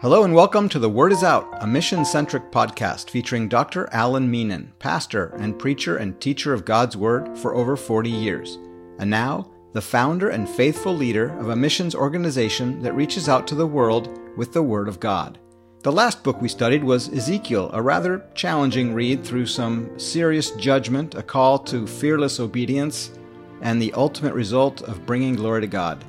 Hello and welcome to The Word is Out, a mission centric podcast featuring Dr. Alan Meenan, pastor and preacher and teacher of God's Word for over 40 years, and now the founder and faithful leader of a missions organization that reaches out to the world with the Word of God. The last book we studied was Ezekiel, a rather challenging read through some serious judgment, a call to fearless obedience, and the ultimate result of bringing glory to God.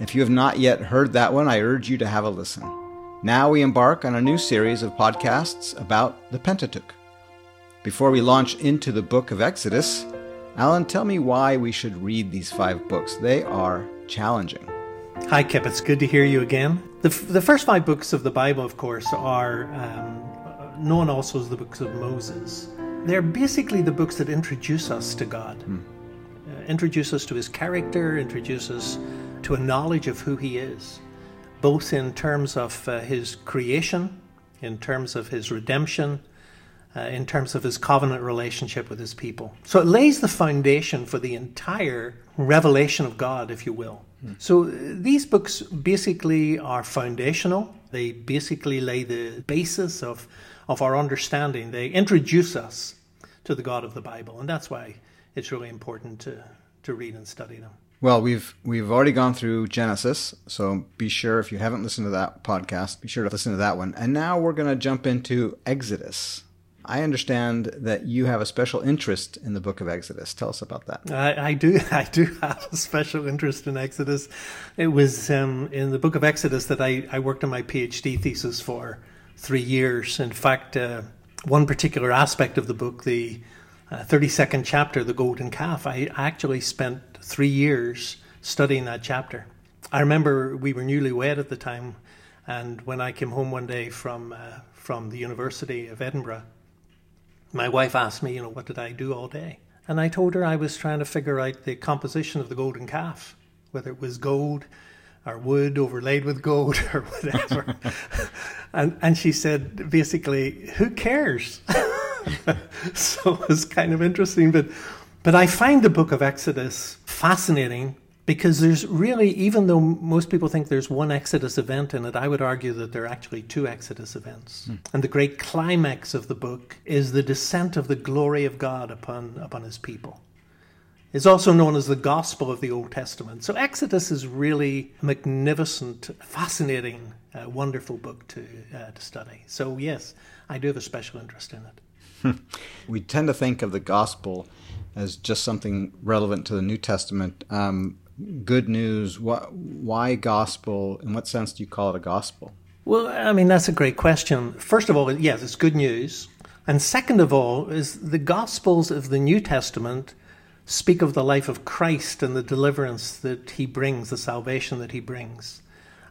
If you have not yet heard that one, I urge you to have a listen. Now we embark on a new series of podcasts about the Pentateuch. Before we launch into the book of Exodus, Alan, tell me why we should read these five books. They are challenging. Hi, Kip. It's good to hear you again. The, f- the first five books of the Bible, of course, are um, known also as the books of Moses. They're basically the books that introduce us to God, hmm. uh, introduce us to his character, introduce us to a knowledge of who he is both in terms of uh, his creation, in terms of his redemption, uh, in terms of his covenant relationship with his people. So it lays the foundation for the entire revelation of God, if you will. Hmm. So uh, these books basically are foundational. They basically lay the basis of, of our understanding. They introduce us to the God of the Bible, and that's why it's really important to, to read and study them. Well, we've we've already gone through Genesis, so be sure if you haven't listened to that podcast, be sure to listen to that one. And now we're going to jump into Exodus. I understand that you have a special interest in the book of Exodus. Tell us about that. I, I do. I do have a special interest in Exodus. It was um, in the book of Exodus that I, I worked on my PhD thesis for three years. In fact, uh, one particular aspect of the book, the uh, 32nd chapter, the golden calf, I actually spent three years studying that chapter. I remember we were newlywed at the time, and when I came home one day from uh, from the University of Edinburgh, my wife asked me, you know, what did I do all day? And I told her I was trying to figure out the composition of the golden calf, whether it was gold or wood overlaid with gold or whatever. and and she said basically, who cares? so it was kind of interesting, but but I find the book of Exodus fascinating because there's really, even though most people think there's one Exodus event in it, I would argue that there are actually two Exodus events. Mm. And the great climax of the book is the descent of the glory of God upon, upon his people. It's also known as the gospel of the Old Testament. So Exodus is really a magnificent, fascinating, uh, wonderful book to, uh, to study. So, yes, I do have a special interest in it. we tend to think of the gospel as just something relevant to the New Testament. Um, good news. What, why gospel? In what sense do you call it a gospel? Well, I mean, that's a great question. First of all, yes, it's good news. And second of all, is the Gospels of the New Testament speak of the life of Christ and the deliverance that he brings, the salvation that he brings.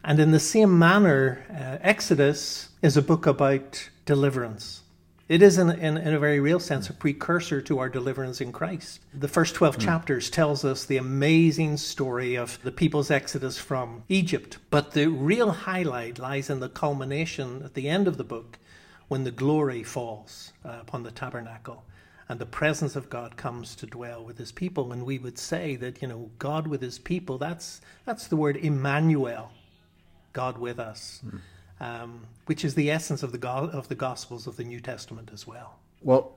And in the same manner, uh, Exodus is a book about deliverance. It is, in, in, in, a very real sense, a precursor to our deliverance in Christ. The first 12 mm. chapters tells us the amazing story of the people's exodus from Egypt. But the real highlight lies in the culmination at the end of the book when the glory falls uh, upon the tabernacle and the presence of God comes to dwell with his people. And we would say that, you know, God with his people, that's, that's the word Emmanuel, God with us. Mm um, which is the essence of the go- of the Gospels of the New Testament as well. Well,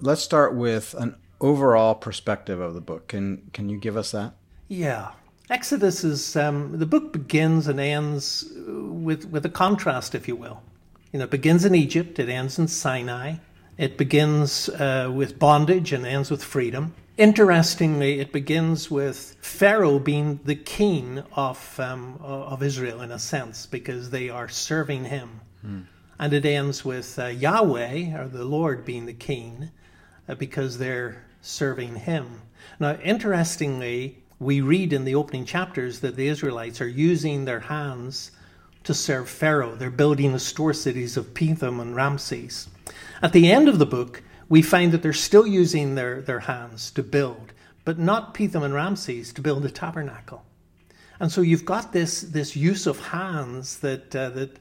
let's start with an overall perspective of the book. Can can you give us that? Yeah. Exodus is um, the book begins and ends with with a contrast, if you will. You know, it begins in Egypt, it ends in Sinai. It begins uh, with bondage and ends with freedom. Interestingly, it begins with Pharaoh being the king of, um, of Israel in a sense because they are serving him. Hmm. And it ends with uh, Yahweh, or the Lord, being the king uh, because they're serving him. Now, interestingly, we read in the opening chapters that the Israelites are using their hands to serve Pharaoh. They're building the store cities of Pithom and Ramses. At the end of the book, we find that they're still using their, their hands to build, but not Pithom and Ramses to build a tabernacle. And so you've got this, this use of hands that, uh, that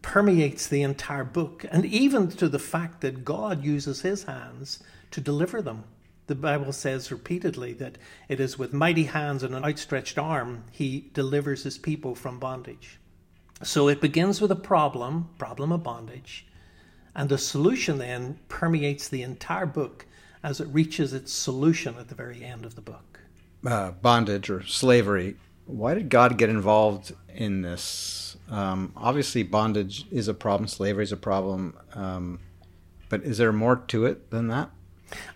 permeates the entire book, and even to the fact that God uses his hands to deliver them. The Bible says repeatedly that it is with mighty hands and an outstretched arm he delivers his people from bondage. So it begins with a problem, problem of bondage, and the solution then permeates the entire book as it reaches its solution at the very end of the book. Uh, bondage or slavery. Why did God get involved in this? Um, obviously, bondage is a problem, slavery is a problem, um, but is there more to it than that?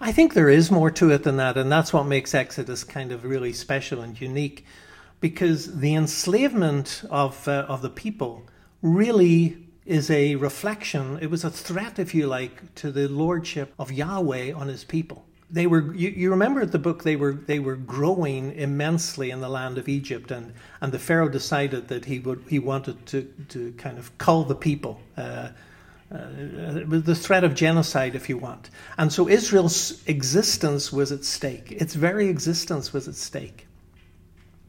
I think there is more to it than that, and that's what makes Exodus kind of really special and unique, because the enslavement of uh, of the people really is a reflection. It was a threat, if you like, to the lordship of Yahweh on His people. They were. You, you remember the book? They were. They were growing immensely in the land of Egypt, and and the Pharaoh decided that he would. He wanted to to kind of cull the people. Uh, uh, the threat of genocide, if you want. And so Israel's existence was at stake. Its very existence was at stake.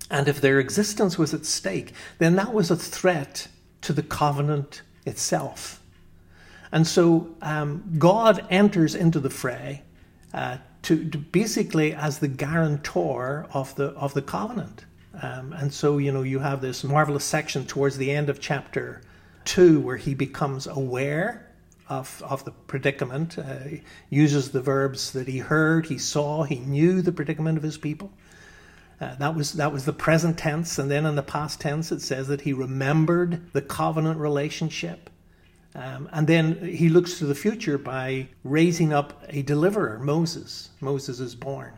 And if their existence was at stake, then that was a threat to the covenant itself. And so um, God enters into the fray uh, to, to, basically as the guarantor of the of the covenant. Um, and so you know you have this marvelous section towards the end of chapter 2, where he becomes aware of, of the predicament, uh, uses the verbs that he heard, he saw, he knew the predicament of his people. Uh, that was that was the present tense, and then in the past tense it says that he remembered the covenant relationship, um, and then he looks to the future by raising up a deliverer, Moses. Moses is born,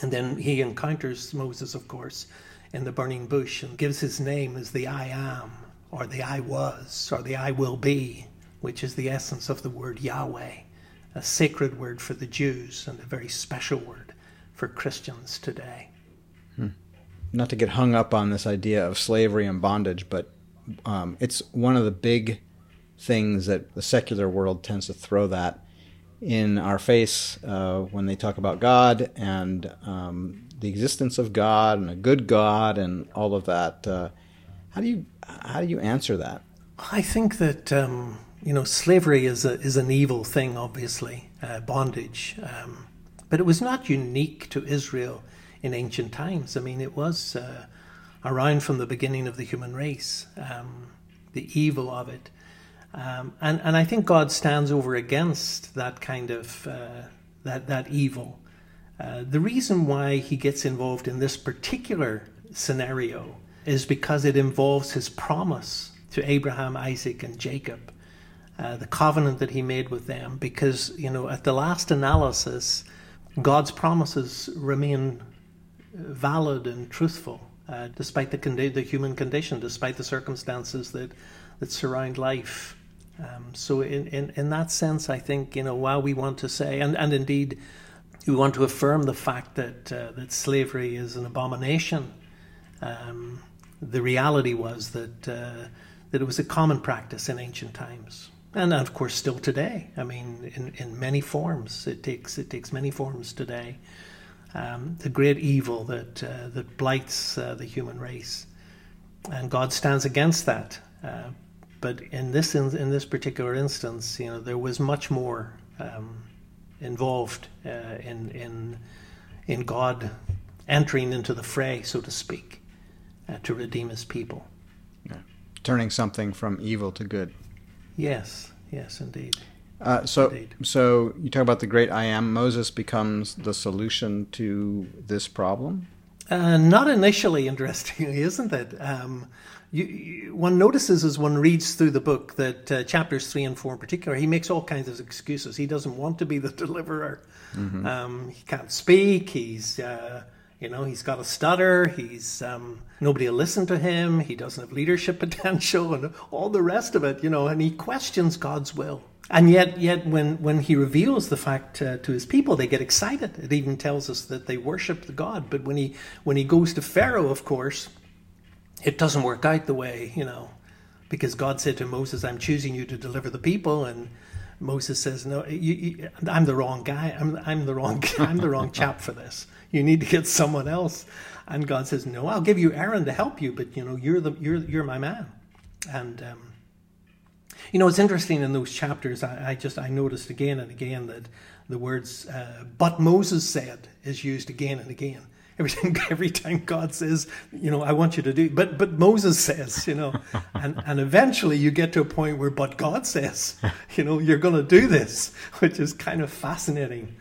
and then he encounters Moses, of course, in the burning bush, and gives his name as the I am, or the I was, or the I will be, which is the essence of the word Yahweh, a sacred word for the Jews and a very special word for Christians today. Not to get hung up on this idea of slavery and bondage, but um, it's one of the big things that the secular world tends to throw that in our face uh, when they talk about God and um, the existence of God and a good God and all of that. Uh, how do you how do you answer that? I think that um, you know slavery is a, is an evil thing, obviously, uh, bondage, um, but it was not unique to Israel in ancient times. I mean, it was uh, around from the beginning of the human race, um, the evil of it, um, and and I think God stands over against that kind of uh, that that evil. Uh, the reason why He gets involved in this particular scenario is because it involves his promise to Abraham, Isaac, and Jacob, uh, the covenant that he made with them. Because, you know, at the last analysis, God's promises remain valid and truthful, uh, despite the, condi- the human condition, despite the circumstances that, that surround life. Um, so, in, in, in that sense, I think, you know, while we want to say, and, and indeed, we want to affirm the fact that, uh, that slavery is an abomination. Um, the reality was that uh, that it was a common practice in ancient times, and of course still today. I mean, in, in many forms, it takes it takes many forms today. Um, the great evil that uh, that blights uh, the human race, and God stands against that. Uh, but in this in, in, this particular instance, you know, there was much more um, involved uh, in in in God entering into the fray, so to speak uh, to redeem his people. Yeah. Turning something from evil to good. Yes, yes, indeed. Uh, so, indeed. so you talk about the great I am. Moses becomes the solution to this problem. Uh, not initially, interestingly, isn't it? Um, you, you, one notices as one reads through the book that uh, chapters three and four in particular, he makes all kinds of excuses. He doesn't want to be the deliverer. Mm-hmm. Um, he can't speak. He's uh, you know, he's got a stutter. He's um, nobody will listen to him. He doesn't have leadership potential, and all the rest of it. You know, and he questions God's will. And yet, yet when when he reveals the fact uh, to his people, they get excited. It even tells us that they worship the God. But when he when he goes to Pharaoh, of course, it doesn't work out the way you know, because God said to Moses, "I'm choosing you to deliver the people," and Moses says, "No, you, you, I'm the wrong guy. I'm, I'm the wrong. I'm the wrong chap for this." you need to get someone else. And God says, no, I'll give you Aaron to help you, but you know, you're the you're you're my man. And um, you know, it's interesting in those chapters. I, I, just I noticed again and again that the words uh, "but Moses said" is used again and again. Every time, every time God says, you know, I want you to do, but but Moses says, you know, and and eventually you get to a point where, but God says, you know, you're going to do this, which is kind of fascinating.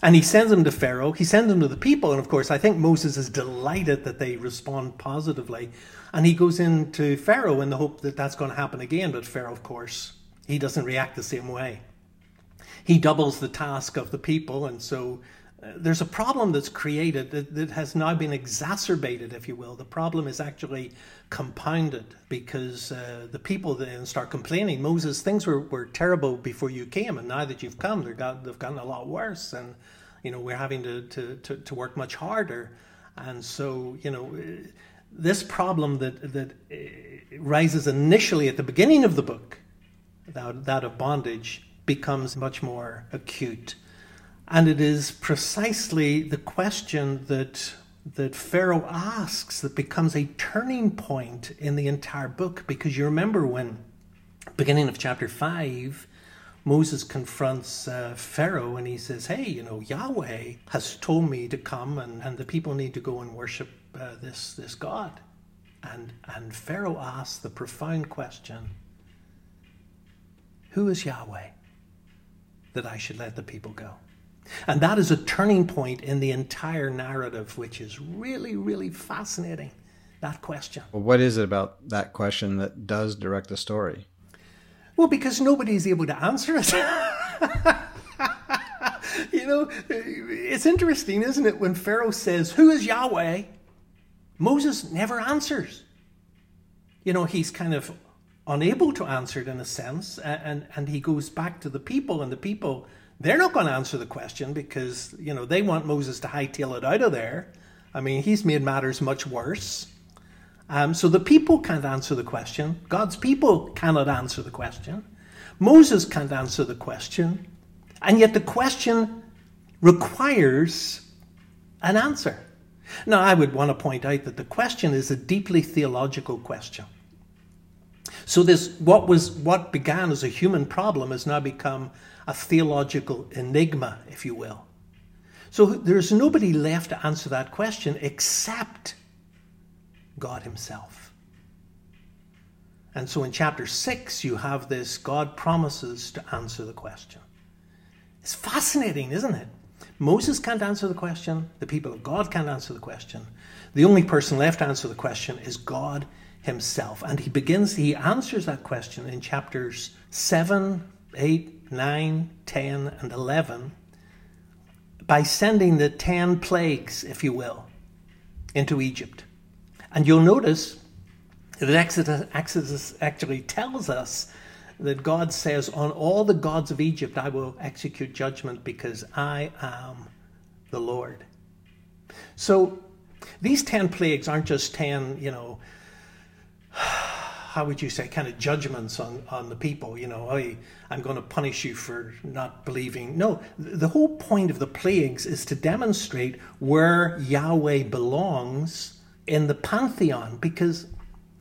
And he sends them to Pharaoh. He sends them to the people, and of course, I think Moses is delighted that they respond positively. And he goes into Pharaoh in the hope that that's going to happen again. But Pharaoh, of course, he doesn't react the same way. He doubles the task of the people, and so there's a problem that's created that, that, has now been exacerbated, if you will. The problem is actually compounded because uh, the people then start complaining. Moses, things were, were terrible before you came, and now that you've come, they've, got, they've gotten a lot worse, and you know we're having to, to, to, to work much harder. And so, you know, this problem that that uh, rises initially at the beginning of the book, that, that of bondage, becomes much more acute. And it is precisely the question that that Pharaoh asks that becomes a turning point in the entire book because you remember when beginning of chapter 5 Moses confronts uh, Pharaoh and he says, Hey, you know, Yahweh has told me to come and, and the people need to go and worship uh, this, this God. And, and Pharaoh asks the profound question Who is Yahweh that I should let the people go? And that is a turning point in the entire narrative, which is really, really fascinating. That question. Well, what is it about that question that does direct the story? Well, because nobody's able to answer it. you know, it's interesting, isn't it, when Pharaoh says, Who is Yahweh? Moses never answers. You know, he's kind of unable to answer it in a sense, and, and he goes back to the people, and the people they're not going to answer the question because, you know, they want Moses to hightail it out of there. I mean, he's made matters much worse. Um, so the people can't answer the question. God's people cannot answer the question. Moses can't answer the question. And yet the question requires an answer. Now, I would want to point out that the question is a deeply theological question. So this what was what began as a human problem has now become a theological enigma, if you will. So there's nobody left to answer that question except God Himself. And so in chapter 6, you have this God promises to answer the question. It's fascinating, isn't it? Moses can't answer the question. The people of God can't answer the question. The only person left to answer the question is God Himself. And He begins, He answers that question in chapters 7, 8, 9, 10, and 11 by sending the 10 plagues, if you will, into Egypt. And you'll notice that Exodus, Exodus actually tells us that God says, On all the gods of Egypt I will execute judgment because I am the Lord. So these 10 plagues aren't just 10, you know, how would you say, kind of judgments on, on the people. You know, I, I'm going to punish you for not believing. No, the whole point of the plagues is to demonstrate where Yahweh belongs in the pantheon. Because,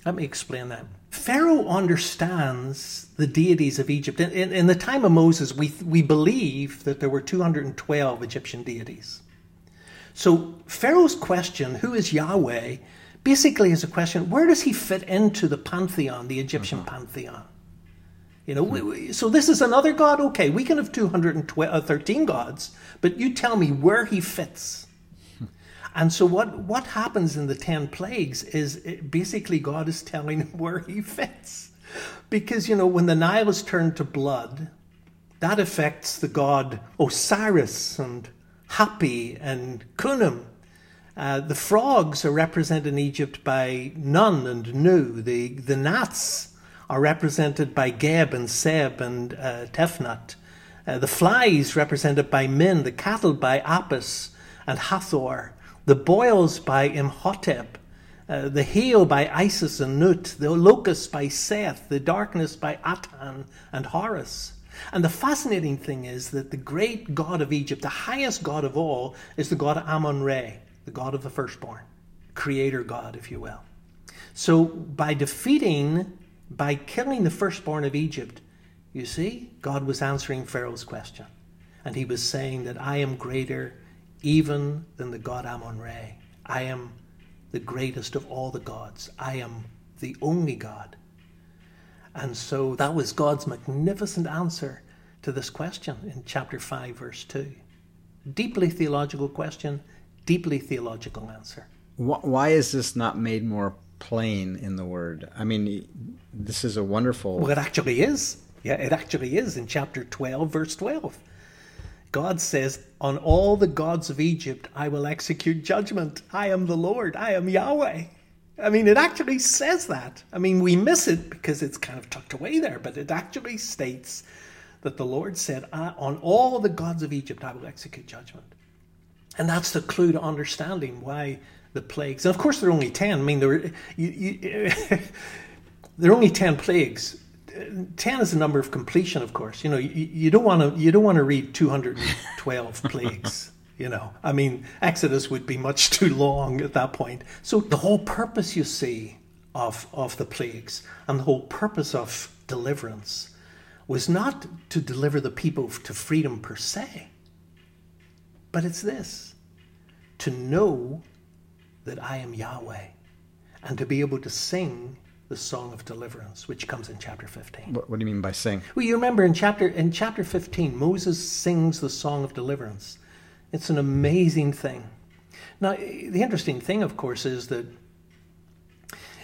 let me explain that. Pharaoh understands the deities of Egypt. In, in, in the time of Moses, we, we believe that there were 212 Egyptian deities. So Pharaoh's question, who is Yahweh, basically is a question where does he fit into the pantheon, the Egyptian uh-huh. pantheon? You know, we, we, so this is another god. Okay, we can have 213 uh, gods, but you tell me where he fits. And so what, what happens in the 10 plagues is basically God is telling him where he fits. Because, you know, when the Nile is turned to blood, that affects the god Osiris and Hapi and Khnum. Uh, the frogs are represented in Egypt by Nun and Nu. The, the gnats are represented by Geb and Seb and uh, Tefnut. Uh, the flies represented by Min, the cattle by Apis and Hathor, the boils by Imhotep, uh, the hail by Isis and Nut, the locusts by Seth, the darkness by Aten and Horus. And the fascinating thing is that the great god of Egypt, the highest god of all, is the god Amun Re the God of the firstborn, creator God, if you will. So by defeating, by killing the firstborn of Egypt, you see, God was answering Pharaoh's question. And he was saying that I am greater even than the God Amun Re. I am the greatest of all the gods. I am the only God. And so that was God's magnificent answer to this question in chapter 5, verse 2. Deeply theological question, deeply theological answer. Why is this not made more plain in the word? I mean, this is a wonderful. Well, it actually is. Yeah, it actually is in chapter 12, verse 12. God says, On all the gods of Egypt I will execute judgment. I am the Lord. I am Yahweh. I mean, it actually says that. I mean, we miss it because it's kind of tucked away there, but it actually states that the Lord said, On all the gods of Egypt I will execute judgment. And that's the clue to understanding why the plagues. And of course, there are only 10. I mean, there, you, you, there are only 10 plagues. 10 is the number of completion, of course. You know, you, you don't want to you don't want to read 212 plagues. You know, I mean, Exodus would be much too long at that point. So the whole purpose, you see, of of the plagues and the whole purpose of deliverance was not to deliver the people to freedom per se, but it's this: to know that I am Yahweh, and to be able to sing the song of deliverance, which comes in chapter 15. What, what, do you mean by sing? Well, you remember in chapter in chapter 15, Moses sings the song of deliverance. It's an amazing thing. Now, the interesting thing, of course, is that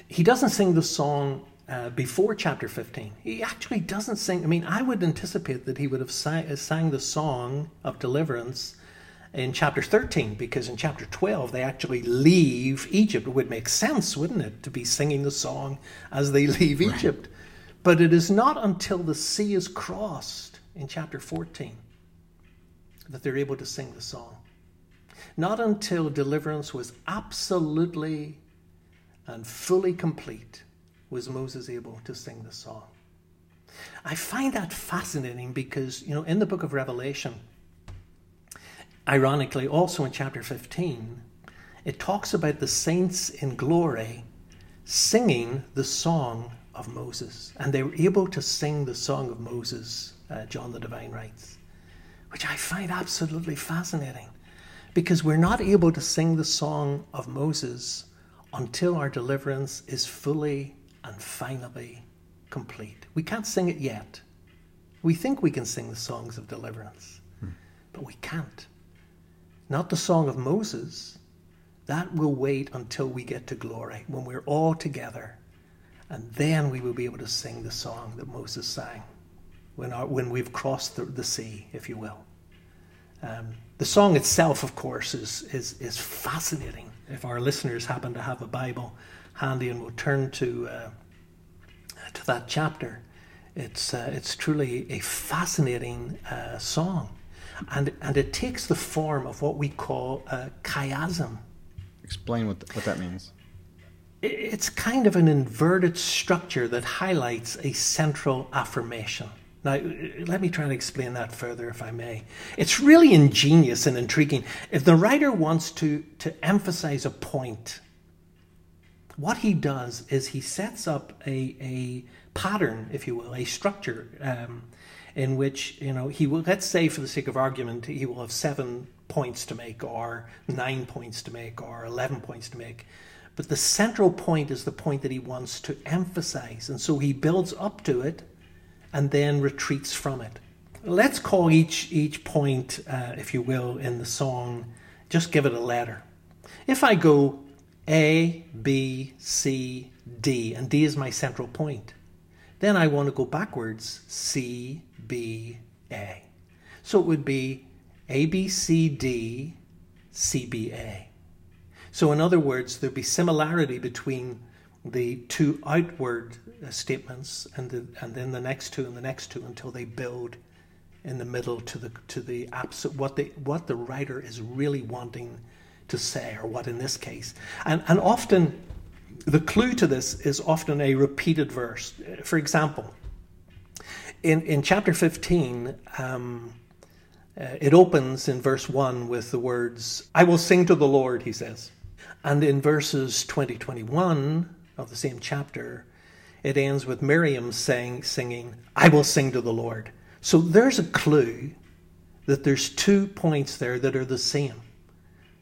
he doesn't sing the song uh, before chapter 15. He actually doesn't sing. I mean, I would anticipate that he would have sang, sang the song of deliverance in chapter 13 because in chapter 12 they actually leave Egypt. It would make sense, wouldn't it, to be singing the song as they leave right. Egypt. But it is not until the sea is crossed in chapter 14 that they're able to sing the song. Not until deliverance was absolutely and fully complete was Moses able to sing the song. I find that fascinating because, you know, in the book of Revelation, ironically, also in chapter 15, it talks about the saints in glory singing the song of Moses. And they were able to sing the song of Moses, uh, John the Divine writes, which I find absolutely fascinating because we're not able to sing the song of Moses until our deliverance is fully and finally complete. We can't sing it yet. We think we can sing the songs of deliverance, hmm. but we can't not the song of Moses. That will wait until we get to glory, when we're all together. And then we will be able to sing the song that Moses sang when, our, when we've crossed the, the sea, if you will. Um, the song itself, of course, is, is, is fascinating. If our listeners happen to have a Bible handy and will turn to, uh, to that chapter, it's, uh, it's truly a fascinating uh, song and and it takes the form of what we call a chiasm. Explain what what that means. It's kind of an inverted structure that highlights a central affirmation. Now, let me try and explain that further, if I may. It's really ingenious and intriguing. If the writer wants to, to emphasize a point, what he does is he sets up a, a pattern, if you will, a structure um, in which you know he will let's say for the sake of argument he will have seven points to make or nine points to make or 11 points to make. But the central point is the point that he wants to emphasize. And so he builds up to it and then retreats from it. Let's call each each point uh, if you will in the song just give it a letter. If i go a b c d and d is my central point then I want to go backwards C, B, A. So it would be A, B, C, D, C, B, A. So, in other words, there'd be similarity between the two outward uh, statements and, the, and then the next two and the next two until they build in the middle to the to the absolute what the what the writer is really wanting to say or what in this case and and often the clue to this is often a repeated verse. For example, in, in chapter 15, um, uh, it opens in verse 1 with the words, I will sing to the Lord, he says. And in verses 20 21 of the same chapter, it ends with Miriam saying, singing, I will sing to the Lord. So there's a clue that there's two points there that are the same.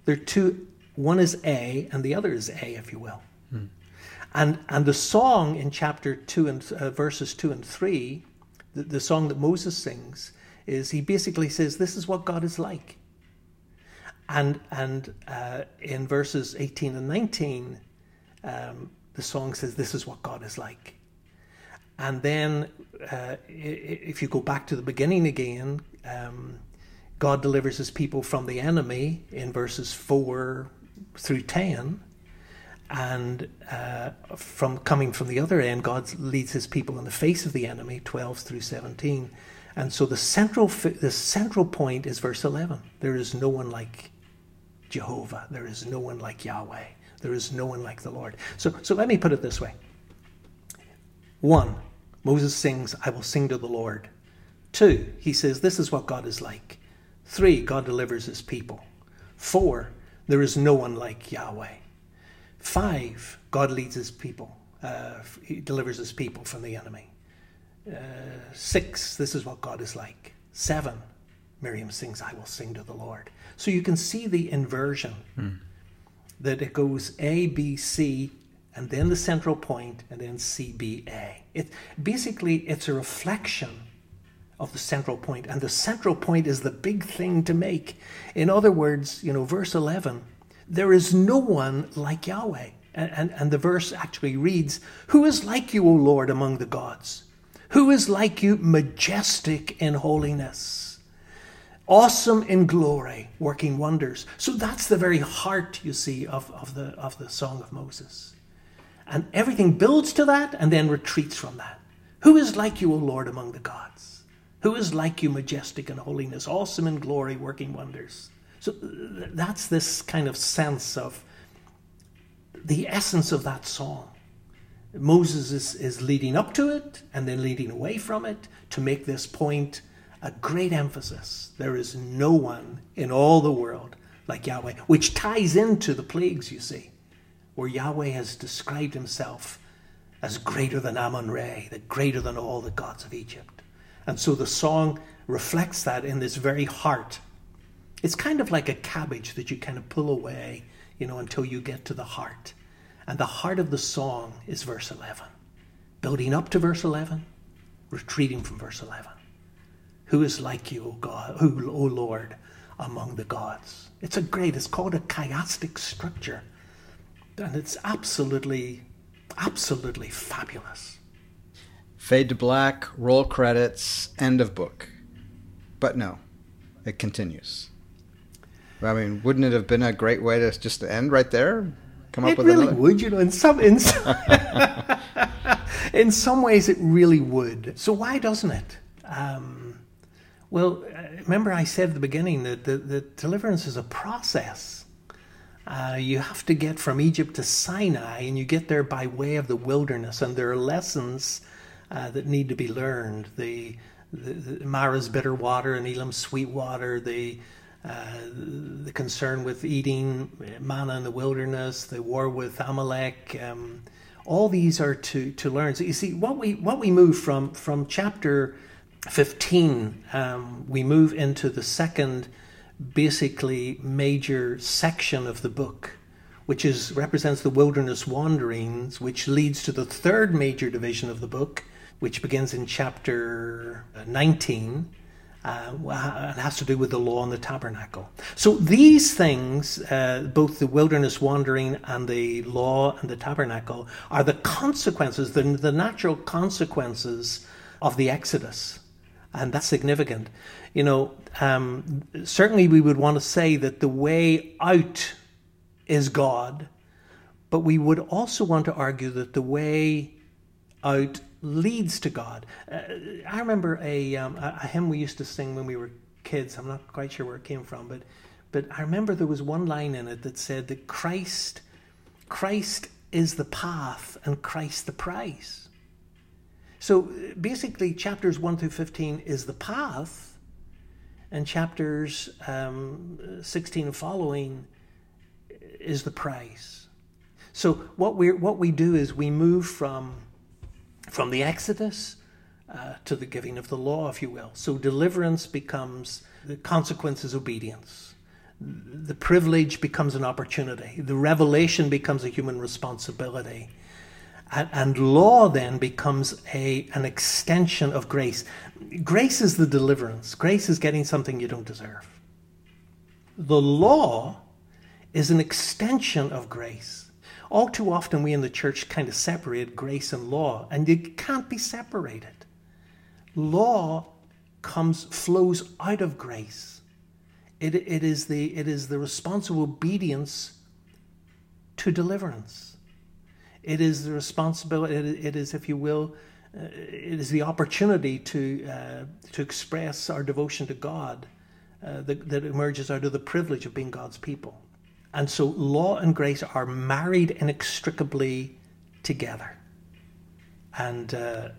They're two One is A, and the other is A, if you will. Hmm. And and the song in chapter two and uh, verses two and three, the, the song that Moses sings, is he basically says, "This is what God is like." And and uh, in verses eighteen and nineteen, um, the song says, "This is what God is like." And then, uh, if you go back to the beginning again, um, God delivers his people from the enemy in verses 4 through 10. And uh, from coming from the other end, God leads his people in the face of the enemy, 12 through 17. And so the central, the central point is verse 11. There is no one like Jehovah. There is no one like Yahweh. There is no one like the Lord. So, so let me put it this way. One, Moses sings, I will sing to the Lord. Two, he says, This is what God is like. Three, God delivers his people. Four, there is no one like Yahweh. Five, God leads his people. Uh, he delivers his people from the enemy. Uh, six, this is what God is like. Seven, Miriam sings, I will sing to the Lord. So you can see the inversion hmm. that it goes A, B, C, and then the central point, and then C, B, A. It, basically, it's a reflection of the central point, and the central point is the big thing to make. In other words, you know, verse 11, there is no one like Yahweh. And, and, and the verse actually reads, Who is like you, O Lord, among the gods? Who is like you, majestic in holiness? Awesome in glory, working wonders. So that's the very heart, you see, of, of, the, of the Song of Moses. And everything builds to that and then retreats from that. Who is like you, O Lord, among the gods? Who is like you, majestic in holiness, awesome in glory, working wonders? So uh, that's this kind of sense of the essence of that song. Moses is, is leading up to it and then leading away from it to make this point a great emphasis. There is no one in all the world like Yahweh, which ties into the plagues, you see, where Yahweh has described himself as greater than Amun Re, the greater than all the gods of Egypt. And so the song reflects that in this very heart. It's kind of like a cabbage that you kind of pull away, you know, until you get to the heart. And the heart of the song is verse 11. Building up to verse 11, retreating from verse 11. Who is like you, O God, O Lord, among the gods? It's a great, it's called a chiastic structure. And it's absolutely, absolutely fabulous. Fade to black, roll credits, end of book. But no, it continues. I mean, wouldn't it have been a great way to just end right there? Come up it with really another? would, you know. In some in some, in some ways, it really would. So why doesn't it? Um, well, uh, remember I said at the beginning that the, deliverance is a process. Uh, you have to get from Egypt to Sinai, and you get there by way of the wilderness, and there are lessons uh, that need to be learned. The, the, the Marah's bitter water and Elim's sweet water, the the concern with eating manna in the wilderness, the war with Amalek, um, all these are to, to learn. So you see, what we what we move from from chapter fifteen, um, we move into the second, basically major section of the book, which is represents the wilderness wanderings, which leads to the third major division of the book, which begins in chapter 19 uh, and has to do with the law and the tabernacle. So these things, uh, both the wilderness wandering and the law and the tabernacle, are the consequences, the, the natural consequences of the Exodus. And that's significant. You know, um, certainly we would want to say that the way out is God, but we would also want to argue that the way out leads to God. Uh, I remember a, um, a hymn we used to sing when we were kids. I'm not quite sure where it came from, but but I remember there was one line in it that said that Christ Christ is the path and Christ the price. So basically, chapters 1 through 15 is the path, and chapters um, 16 following is the price. So what we what we do is we move from from the Exodus uh, to the giving of the law, if you will. So deliverance becomes the consequence is obedience. the privilege becomes an opportunity. The revelation becomes a human responsibility. And, and, law then becomes a, an extension of grace. Grace is the deliverance, grace is getting something you don't deserve. The law is an extension of grace. All too often, we in the church kind of separate grace and law, and you can't be separated. Law comes flows out of grace. It, it, is the, it is the response of obedience to deliverance. It is the responsibility, it, it is, if you will, uh, it is the opportunity to, uh, to express our devotion to God uh, that, that emerges out of the privilege of being God's people. And so law and grace are married inextricably together. And, uh,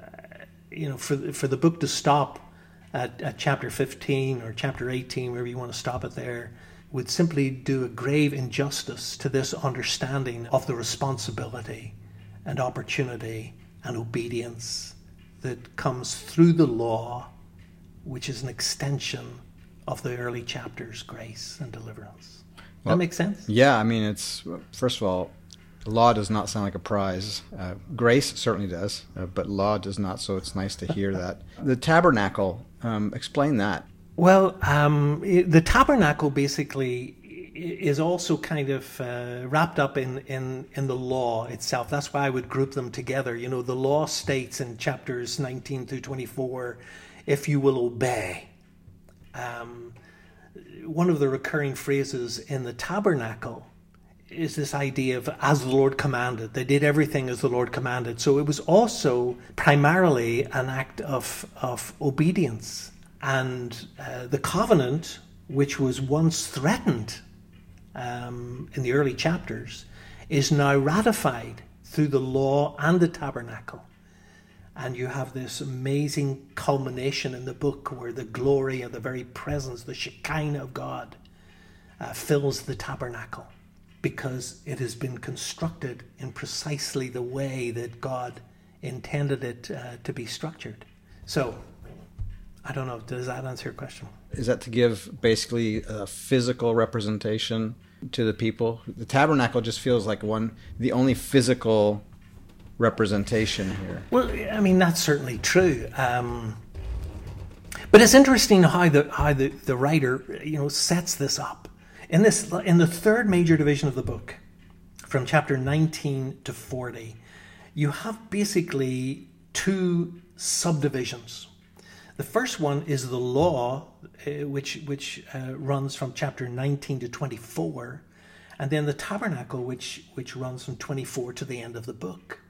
you know, for, for the book to stop at, at chapter 15 or chapter 18, wherever you want to stop it there, would simply do a grave injustice to this understanding of the responsibility and opportunity and obedience that comes through the law, which is an extension of the early chapters, grace and deliverance. Well, that makes sense? Yeah, I mean, it's first of all, law does not sound like a prize. Uh, grace certainly does, uh, but law does not. So it's nice to hear that. The tabernacle, um, explain that. Well, um, it, the tabernacle basically is also kind of uh, wrapped up in, in, in the law itself. That's why I would group them together. You know, the law states in chapters 19 through 24 if you will obey. Um, one of the recurring phrases in the tabernacle is this idea of as the Lord commanded. They did everything as the Lord commanded. So it was also primarily an act of, of obedience. And uh, the covenant, which was once threatened um, in the early chapters, is now ratified through the law and the tabernacle. And you have this amazing culmination in the book where the glory of the very presence, the Shekinah of God, uh, fills the tabernacle because it has been constructed in precisely the way that God intended it uh, to be structured. So, I don't know. Does that answer your question? Is that to give basically a physical representation to the people? The tabernacle just feels like one, the only physical representation here. Well, I mean that's certainly true. Um, but it's interesting how the how the, the writer you know sets this up. In this, in the third major division of the book, from chapter 19 to 40, you have basically two subdivisions. The first one is the law, uh, which which uh, runs from chapter 19 to 24, and then the tabernacle, which which runs from 24 to the end of the book.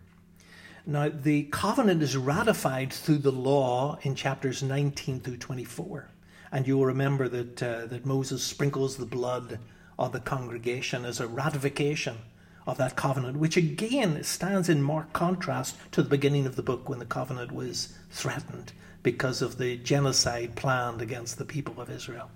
Now, the covenant is ratified through the law in chapters 19 through 24. And you will remember that, uh, that Moses sprinkles the blood of the congregation as a ratification of that covenant, which again stands in marked contrast to the beginning of the book when the covenant was threatened because of the genocide planned against the people of Israel.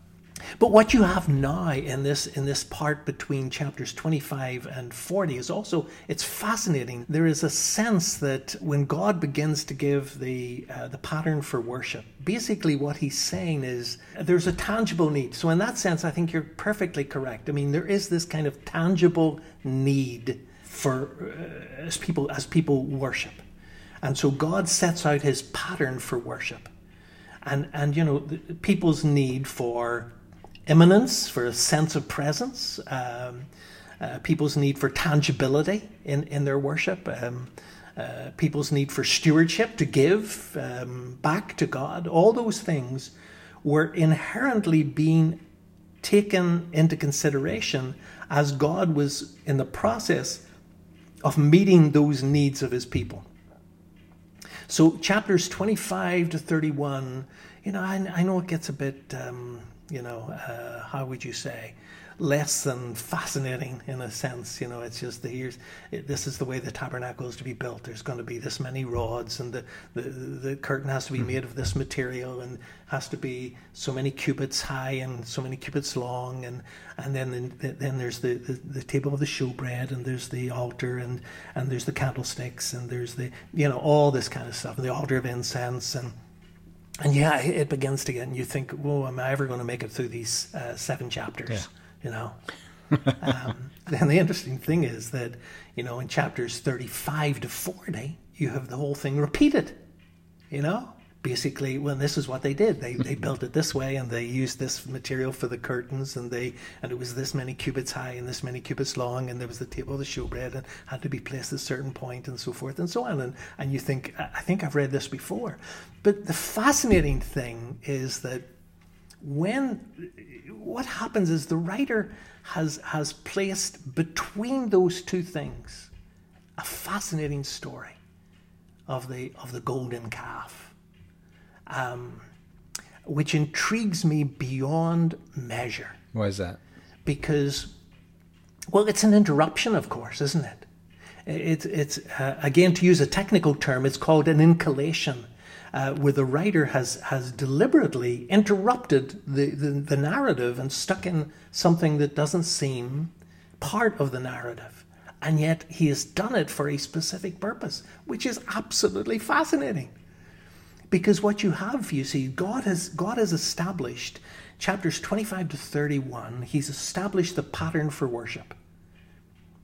But what you have now in this in this part between chapters 25 and 40 is also it's fascinating. There is a sense that when God begins to give the uh, the pattern for worship, basically what he's saying is there's a tangible need. So in that sense, I think you're perfectly correct. I mean, there is this kind of tangible need for uh, as people as people worship, and so God sets out His pattern for worship, and and you know people's need for immanence, for a sense of presence, um, uh, people's need for tangibility in, in their worship, um, uh, people's need for stewardship, to give um, back to God, all those things were inherently being taken into consideration as God was in the process of meeting those needs of his people. So, chapters 25 to 31, you know, I, I know it gets a bit um, you know, uh, how would you say, less than fascinating in a sense. You know, it's just the here's it, this is the way the tabernacle is to be built. There's going to be this many rods, and the the, the curtain has to be hmm. made of this material, and has to be so many cubits high and so many cubits long, and and then then there's the, the, the table of the showbread, and there's the altar, and and there's the candlesticks, and there's the you know all this kind of stuff, and the altar of incense, and and yeah, it begins to get, and you think, "Whoa, am I ever going to make it through these uh, seven chapters?" Yeah. you know. um, and the interesting thing is that, you know, in chapters 35 to 40, you have the whole thing repeated, you know? Basically, well, this is what they did. They they built it this way, and they used this material for the curtains, and they and it was this many cubits high and this many cubits long, and there was the table of the showbread, and had to be placed at a certain point, and so forth and so on. And and you think, I think I've read this before, but the fascinating thing is that when what happens is the writer has has placed between those two things a fascinating story of the of the golden calf um, which intrigues me beyond measure. Why is that? Because, well, it's an interruption, of course, isn't it? It's, it's uh, again, to use a technical term, it's called an inculation. Uh, where the writer has, has deliberately interrupted the, the, the narrative and stuck in something that doesn't seem part of the narrative. And yet he has done it for a specific purpose, which is absolutely fascinating. Because what you have, you see, God has God has established chapters 25 to 31, he's established the pattern for worship.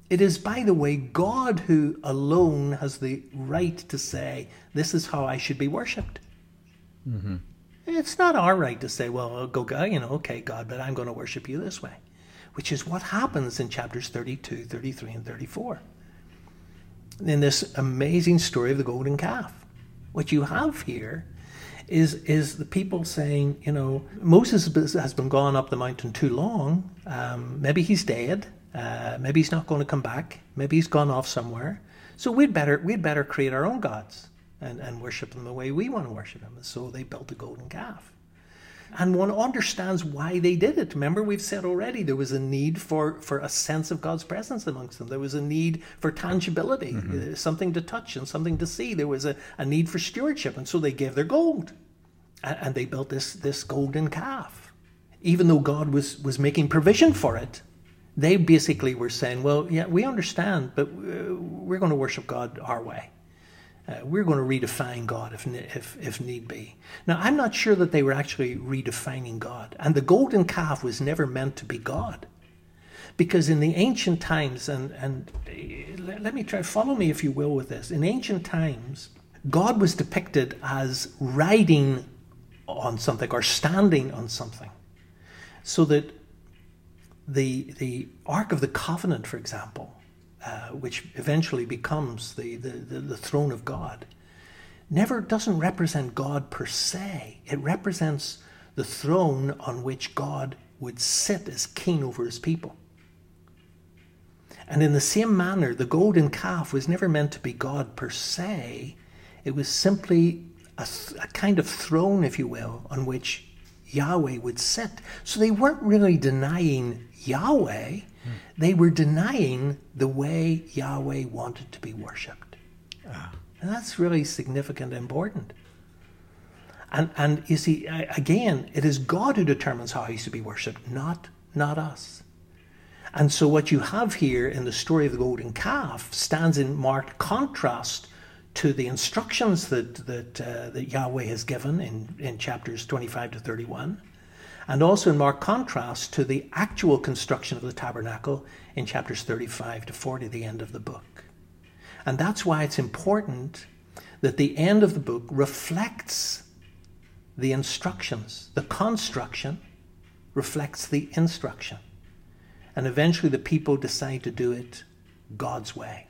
It is, by the way, God who alone has the right to say, This is how I should be worshipped. Mm-hmm. It's not our right to say, Well, go, go, you know, okay, God, but I'm going to worship you this way, which is what happens in chapters 32, 33, and 34. In this amazing story of the golden calf. What you have here is is the people saying, you know, Moses has been gone up the mountain too long. Um, maybe he's dead. Uh, maybe he's not going to come back. Maybe he's gone off somewhere. So we'd better we'd better create our own gods and, and worship them the way we want to worship them. so they built a golden calf and one understands why they did it. Remember, we've said already there was a need for, for a sense of God's presence amongst them. There was a need for tangibility, mm-hmm. uh, something to touch and something to see. There was a, a need for stewardship, and so they gave their gold, and, and they built this this golden calf. Even though God was was making provision for it, they basically were saying, "Well, yeah, we understand, but uh, we're going to worship God our way." Uh, we're going to redefine God if, if, if need be. Now, I'm not sure that they were actually redefining God. And the golden calf was never meant to be God. Because in the ancient times, and, and uh, let me try, follow me if you will with this. In ancient times, God was depicted as riding on something or standing on something. So that the, the Ark of the Covenant, for example, uh, which eventually becomes the, the, the, the throne of God, never doesn't represent God per se. It represents the throne on which God would sit as king over his people. And in the same manner, the golden calf was never meant to be God per se. It was simply a, a, kind of throne, if you will, on which Yahweh would sit. So they weren't really denying Yahweh, they were denying the way Yahweh wanted to be worshipped. Ah. And that's really significant and important. And, and you see, again, it is God who determines how he's to be worshipped, not, not us. And so, what you have here in the story of the golden calf stands in marked contrast to the instructions that, that, uh, that Yahweh has given in, in chapters 25 to 31 and also in marked contrast to the actual construction of the tabernacle in chapters 35 to 40, the end of the book. And that's why it's important that the end of the book reflects the instructions. The construction reflects the instruction. And eventually the people decide to do it God's way.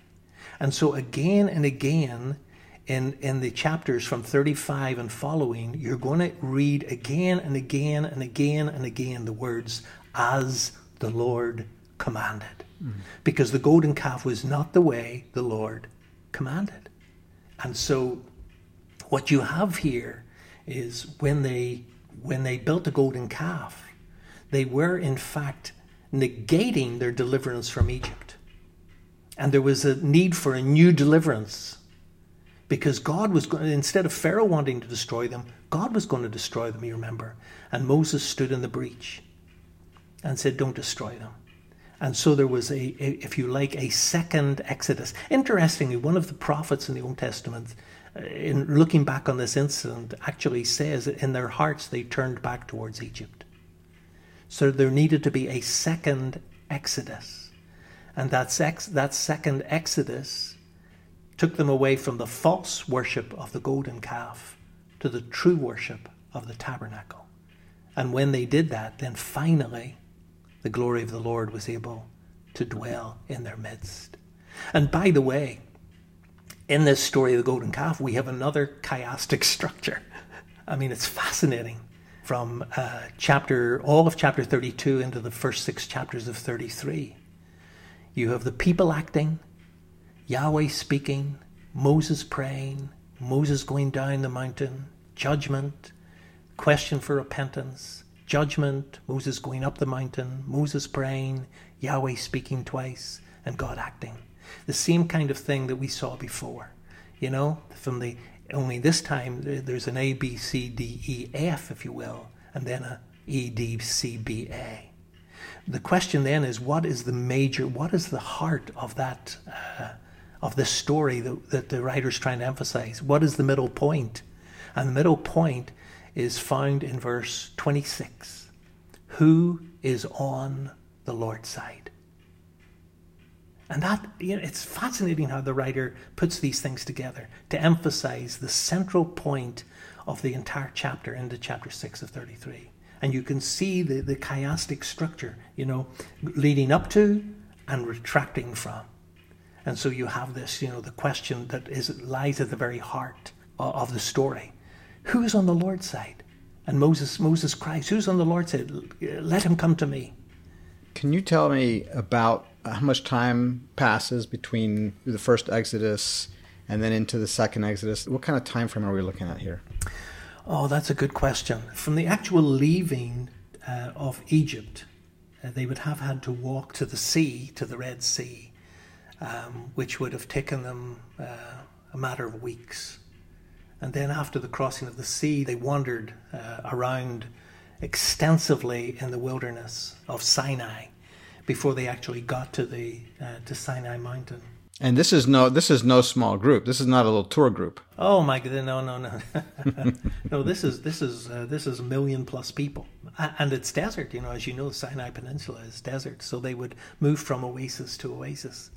And so again and again, in, in the chapters from 35 and following, you're going to read again and again and again and again the words, as the Lord commanded. Mm-hmm. Because the golden calf was not the way the Lord commanded. And so what you have here is when they when they built the golden calf, they were in fact negating their deliverance from Egypt. And there was a need for a new deliverance because God was going, instead of Pharaoh wanting to destroy them, God was going to destroy them, you remember. And Moses stood in the breach and said, Don't destroy them. And so there was a, a, if you like, a second Exodus. Interestingly, one of the prophets in the Old Testament, uh, in looking back on this incident, actually says that in their hearts they turned back towards Egypt. So there needed to be a second Exodus. And that, sex, that second Exodus took them away from the false worship of the golden calf to the true worship of the tabernacle. And when they did that, then finally the glory of the Lord was able to dwell in their midst. And by the way, in this story of the golden calf, we have another chiastic structure. I mean, it's fascinating. From uh, chapter, all of chapter 32 into the first six chapters of 33, you have the people acting, Yahweh speaking, Moses praying, Moses going down the mountain, judgment, question for repentance, judgment, Moses going up the mountain, Moses praying, Yahweh speaking twice, and God acting. The same kind of thing that we saw before. You know, from the only this time there's an A, B, C, D, E, F, if you will, and then a E, D, C, B, A. The question then is, what is the major, what is the heart of that, uh, of this story that, that the writer's trying to emphasize? What is the middle point? And the middle point is found in verse 26. Who is on the Lord's side? And that, you know, it's fascinating how the writer puts these things together to emphasize the central point of the entire chapter into chapter 6 of 33. And you can see the, the chiastic structure, you know, leading up to and retracting from. And so you have this, you know, the question that is lies at the very heart of the story. Who is on the Lord's side? And Moses, Moses cries, Who's on the Lord's side? Let him come to me. Can you tell me about how much time passes between the first Exodus and then into the second Exodus? What kind of time frame are we looking at here? Oh, that's a good question. From the actual leaving uh, of Egypt, uh, they would have had to walk to the sea, to the Red Sea, um, which would have taken them uh, a matter of weeks. And then after the crossing of the sea, they wandered uh, around extensively in the wilderness of Sinai before they actually got to the uh, to Sinai Mountain. And this is no this is no small group. This is not a little tour group. Oh my god, no, no, no, no. This is this is uh, this is a million plus people, and it's desert. You know, as you know, the Sinai Peninsula is desert, so they would move from oasis to oasis.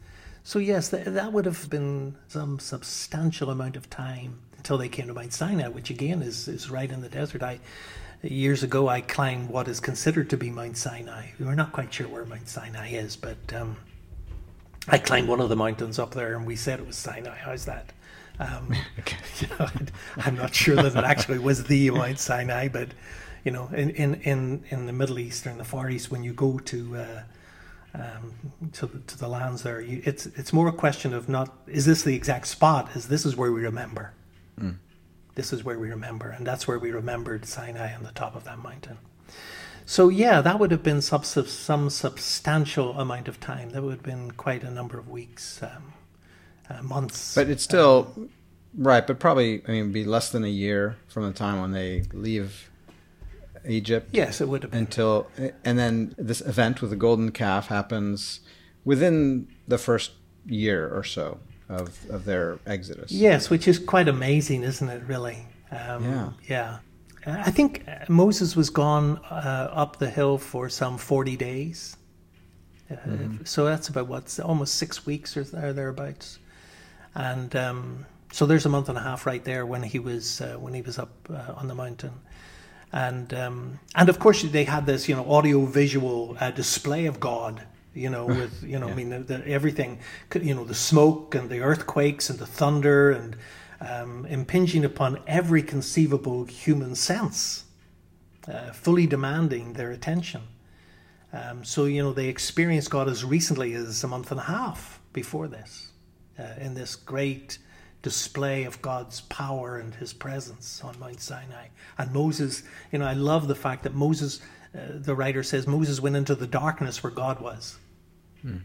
So yes, that, that would have been some substantial amount of time until they came to Mount Sinai, which again is is right in the desert. I years ago I climbed what is considered to be Mount Sinai. We were not quite sure where Mount Sinai is, but um, I climbed one of the mountains up there, and we said it was Sinai. How's that? Um, you know, I'm not sure that it actually was the Mount Sinai, but you know, in, in, in, in the Middle East or in the Far East, when you go to uh, um, to, to the lands there, you, it's it's more a question of not is this the exact spot? Is this is where we remember? Mm. This is where we remember, and that's where we remembered Sinai on the top of that mountain. So yeah, that would have been some, some substantial amount of time. That would have been quite a number of weeks, um, uh, months. But it's still um, right. But probably, I mean, be less than a year from the time when they leave Egypt. Yes, it would have been. until, and then this event with the golden calf happens within the first year or so of of their exodus. Yes, which is quite amazing, isn't it? Really. Um, yeah. Yeah. I think Moses was gone uh, up the hill for some 40 days. Uh, mm-hmm. So that's about what's almost six weeks or, thereabouts. And um, so there's a month and a half right there when he was uh, when he was up uh, on the mountain. And um, and of course they had this you know audio visual uh, display of God you know with you know yeah. I mean the, the, everything you know the smoke and the earthquakes and the thunder and um, impinging upon every conceivable human sense, uh, fully demanding their attention. Um, so, you know, they experienced God as recently as a month and a half before this, uh, in this great display of God's power and his presence on Mount Sinai. And Moses, you know, I love the fact that Moses, uh, the writer says, Moses went into the darkness where God was. Hmm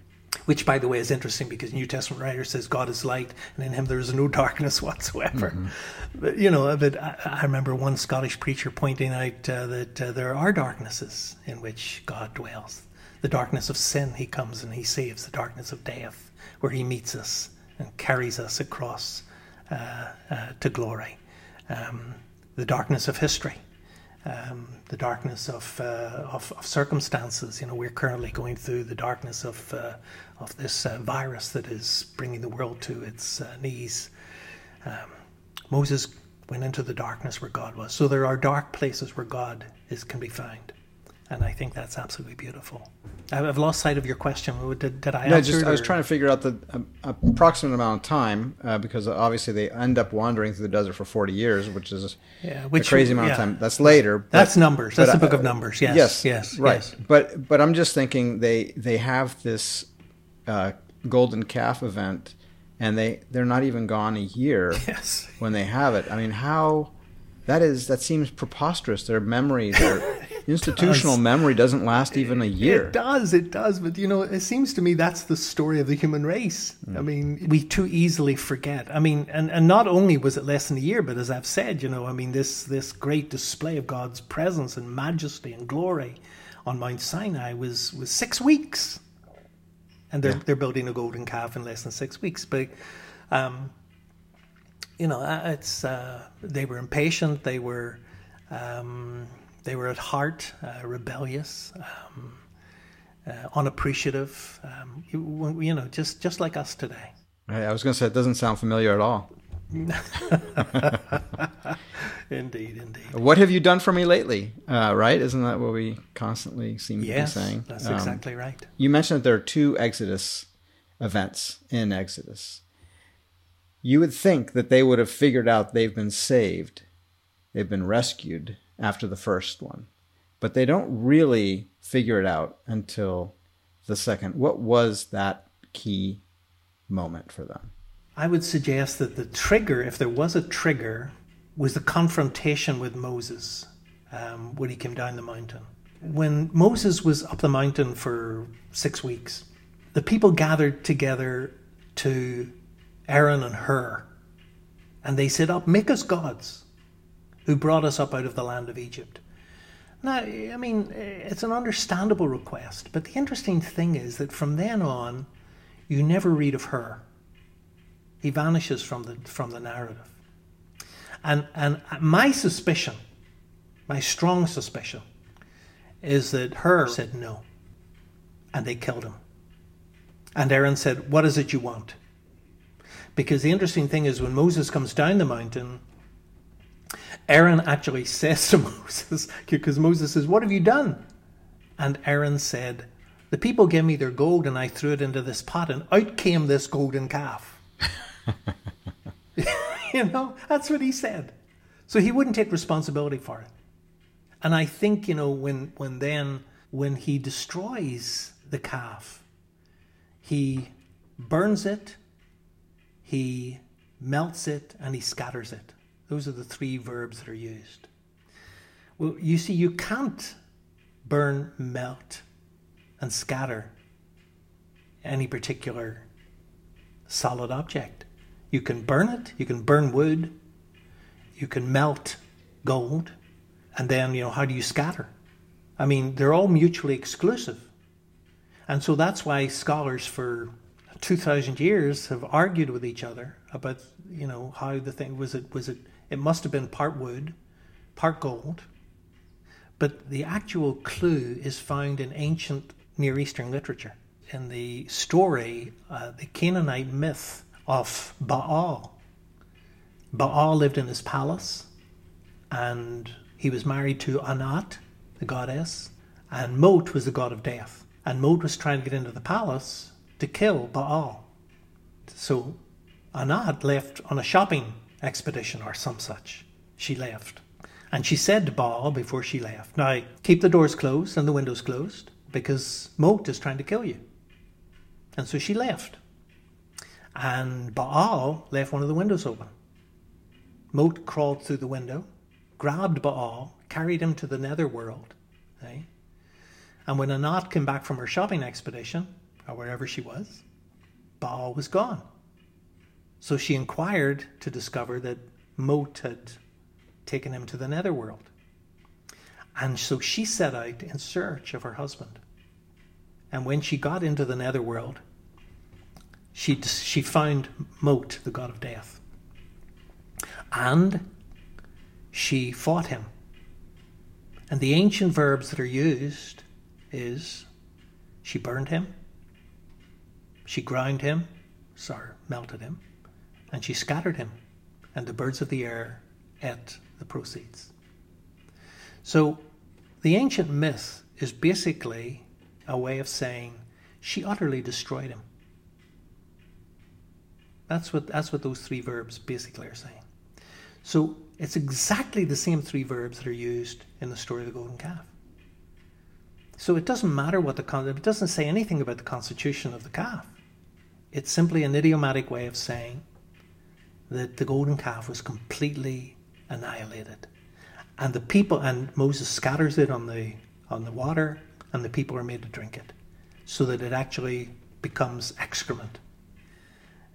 which by the way is interesting because New Testament writer says God is light and in him there is no darkness whatsoever. Mm-hmm. But you know, but I, I, remember one Scottish preacher pointing out uh, that uh, there are darknesses in which God dwells. The darkness of sin, he comes and he saves. The darkness of death, where he meets us and carries us across uh, uh to glory. Um, the darkness of history. um, the darkness of, uh, of, of circumstances. You know, we're currently going through the darkness of uh, of this uh, virus that is bringing the world to its uh, knees. Um, Moses went into the darkness where God was. So there are dark places where God is can be found, and I think that's absolutely beautiful. I've lost sight of your question. Did, did I no, just I was trying to figure out the uh, approximate amount of time uh, because obviously they end up wandering through the desert for forty years, which is yeah, which, a crazy amount yeah. of time. That's later. But, That's numbers. That's the book of Numbers. Yes, yes, yes, right. Yes. But but I'm just thinking they they have this uh, golden calf event, and they they're not even gone a year yes. when they have it. I mean, how that is that seems preposterous. Their memories their institutional memory, doesn't last even a year. It does, it does. But you know, it seems to me that's the story of the human race. Mm. I mean, we too easily forget. I mean, and, and not only was it less than a year, but as I've said, you know, I mean, this this great display of God's presence and majesty and glory on Mount Sinai was was six weeks, and they're yeah. they're building a golden calf in less than six weeks. But um, you know, uh, it's uh, they were impatient. They were um, they were at heart uh, rebellious, um, uh, unappreciative. Um, you, you, know, just just like us today. I was going to say it doesn't sound familiar at all. indeed, indeed. What have you done for me lately? Uh, right? Isn't that what we constantly seem yes, to be saying? That's exactly right. You mentioned that there are two Exodus events in Exodus you would think that they would have figured out they've been saved, they've been rescued after the first one. But they don't really figure it out until the second. What was that key moment for them? I would suggest that the trigger, if there was a trigger, was the confrontation with Moses um, when he came down the mountain. When Moses was up the mountain for six weeks, the people gathered together to Aaron and Hur. And they said, Up, make us gods who brought us up out of the land of Egypt. Now, I mean, it's an understandable request, but the interesting thing is that from then on, you never read of Hur. He vanishes from the, from the narrative. And, and my suspicion, my strong suspicion, is that Hur said no. And they killed him. And Aaron said, What is it you want? Because the interesting thing is, when Moses comes down the mountain, Aaron actually says to Moses, because Moses says, What have you done? And Aaron said, The people gave me their gold, and I threw it into this pot, and out came this golden calf. you know, that's what he said. So he wouldn't take responsibility for it. And I think, you know, when, when then, when he destroys the calf, he burns it, he melts it, and he scatters it. Those are the three verbs that are used. Well, you see, you can't burn, melt, and scatter any particular solid object. You can burn it, you can burn wood, you can melt gold, and then, you know, how do you scatter? I mean, they're all mutually exclusive. And so that's why scholars for 2,000 years have argued with each other about, you know, how the thing was it, was it, it must have been part wood, part gold. But the actual clue is found in ancient Near Eastern literature. In the story, uh, the Canaanite myth of Baal. Baal lived in his palace and he was married to Anat, the goddess, and Mot was the god of death. And Mot was trying to get into the palace to kill Baal. So Anat left on a shopping expedition or some such. She left. And she said to Baal before she left, Now keep the doors closed and the windows closed because Mot is trying to kill you. And so she left. And Baal left one of the windows open. Mot crawled through the window, grabbed Baal, carried him to the netherworld. Eh? And when Anat came back from her shopping expedition, or wherever she was, Baal was gone. So she inquired to discover that Mot had taken him to the netherworld. And so she set out in search of her husband. And when she got into the netherworld, she, she found Mot, the god of death. And she fought him. And the ancient verbs that are used is she burned him, she ground him, sorry, melted him, and she scattered him, and the birds of the air ate the proceeds. So the ancient myth is basically a way of saying she utterly destroyed him. That's what that's what those three verbs basically are saying. So it's exactly the same three verbs that are used in the story of the golden calf. So it doesn't matter what the it doesn't say anything about the constitution of the calf. It's simply an idiomatic way of saying that the golden calf was completely annihilated. And the people and Moses scatters it on the on the water and the people are made to drink it so that it actually becomes excrement.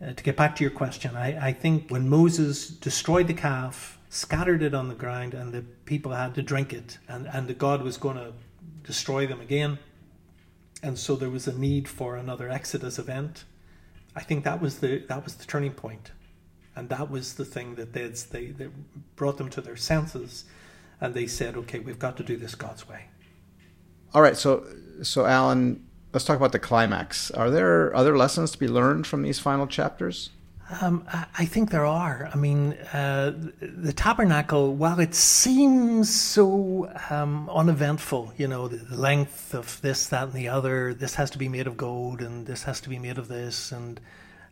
Uh, to get back to your question, I, I think when Moses destroyed the calf, scattered it on the ground, and the people had to drink it, and, and the God was going to destroy them again, and so there was a need for another Exodus event. I think that was the that was the turning point, and that was the thing that they they, they brought them to their senses, and they said, "Okay, we've got to do this God's way." All right, so so Alan, let's talk about the climax. Are there other lessons to be learned from these final chapters? Um, I think there are. I mean, uh, the tabernacle, while it seems so um, uneventful, you know, the length of this, that, and the other, this has to be made of gold, and this has to be made of this, and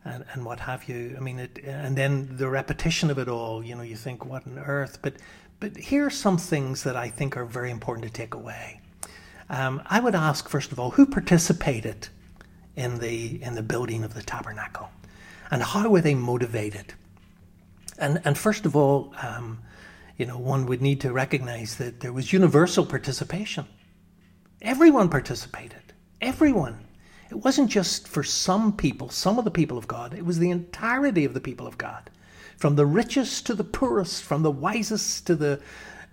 and, and what have you. I mean, it, and then the repetition of it all. You know, you think, what on earth? But but here are some things that I think are very important to take away. Um, I would ask first of all, who participated in the in the building of the tabernacle? and how were they motivated? And, and first of all, um, you know, one would need to recognize that there was universal participation. Everyone participated. Everyone. It wasn't just for some people, some of the people of God. It was the entirety of the people of God, from the richest to the poorest, from the wisest to the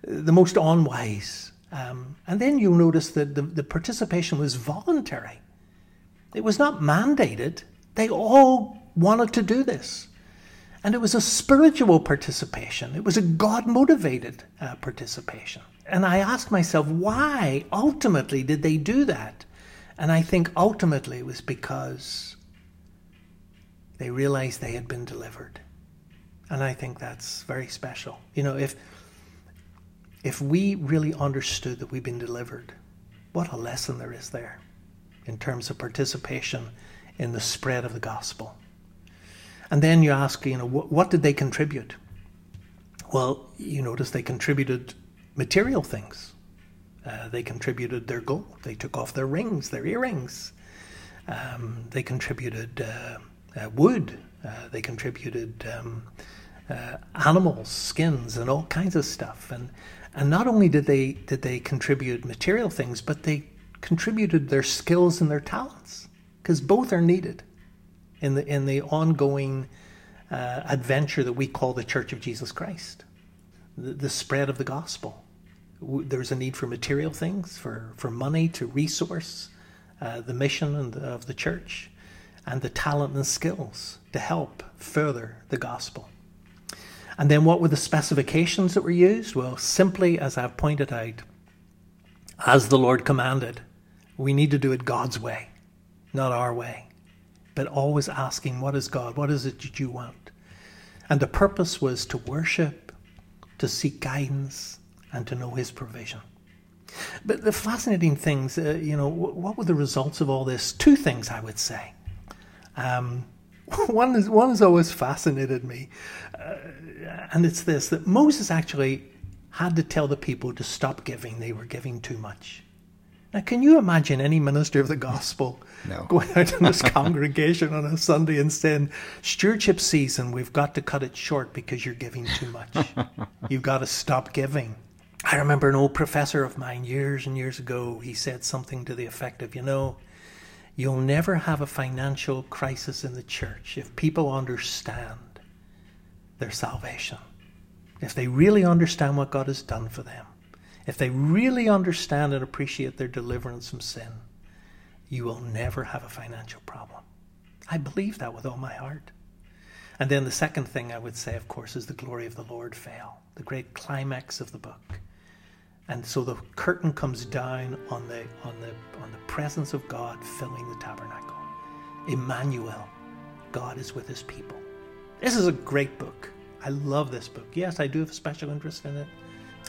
the most unwise. Um, and then you'll notice that the, the participation was voluntary. It was not mandated. They all wanted to do this. And it was a spiritual participation, it was a God motivated uh, participation. And I asked myself, why ultimately did they do that? And I think ultimately it was because they realized they had been delivered. And I think that's very special. You know, if if we really understood that we've been delivered, what a lesson there is there in terms of participation in the spread of the gospel. And then you ask, you know, what, what did they contribute? Well, you notice they contributed material things. Uh, they contributed their gold. They took off their rings, their earrings. Um, they contributed uh, uh, wood. Uh, they contributed um, uh, animals, skins, and all kinds of stuff. And and not only did they did they contribute material things, but they contributed their skills and their talents because both are needed in the in the ongoing adventure that we call the Church of Jesus Christ, the, the spread of the gospel. There's a need for material things, for for money to resource uh, the mission the, of the church, and the talent and skills to help further the gospel. And then, what were the specifications that were used? Well, simply as I've pointed out, as the Lord commanded, we need to do it God's way, not our way but always asking, What is God? What is it that you want? And the purpose was to worship, to seek guidance, and to know His provision. But the fascinating things, uh, you know, what were the results of all this? Two things I would say. Um, one is one has always fascinated me, uh, and it's this: that Moses actually had to tell the people to stop giving; they were giving too much. Now, can you imagine any minister of the gospel no. going out in this congregation on a Sunday and saying, Stewardship season, we've got to cut it short because you're giving too much. You've got to stop giving. I remember an old professor of mine years and years ago, he said something to the effect of, you know, you'll never have a financial crisis in the church if people understand their salvation. If they really understand what God has done for them. If they really understand and appreciate their deliverance from sin you will never have a financial problem. I believe that with all my heart. And then the second thing I would say, of course, is the glory of the Lord fail, the great climax of the book. And so the curtain comes down on the on the on the presence of God filling the tabernacle. Emmanuel, God is with his people. This is a great book. I love this book. Yes, I do have a special interest in it.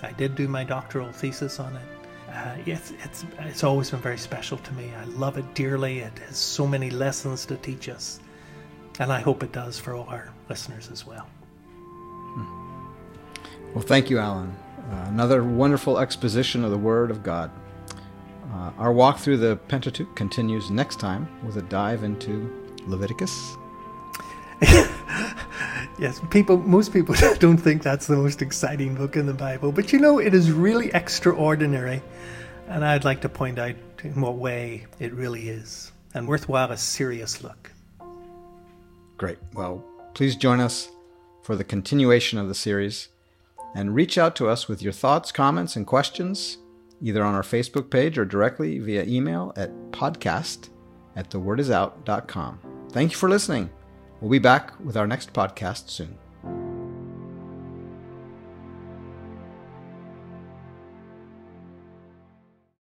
I did do my doctoral thesis on it. Uh, it's, it's, it's always been very special to me. I love it dearly. It has so many lessons to teach us. And I hope it does for all our listeners as well. Well, thank you, Alan. Uh, another wonderful exposition of the Word of God. Uh, our walk through the Pentateuch continues next time with a dive into Leviticus. yes, people. Most people don't think that's the most exciting book in the Bible, but you know, it is really extraordinary, and I'd like to point out in what way it really is, and worthwhile a serious look. Great. Well, please join us for the continuation of the series and reach out to us with your thoughts, comments, and questions, either on our Facebook page or directly via email at podcast at thewordisout.com. Thank you for listening. We'll be back with our next podcast soon.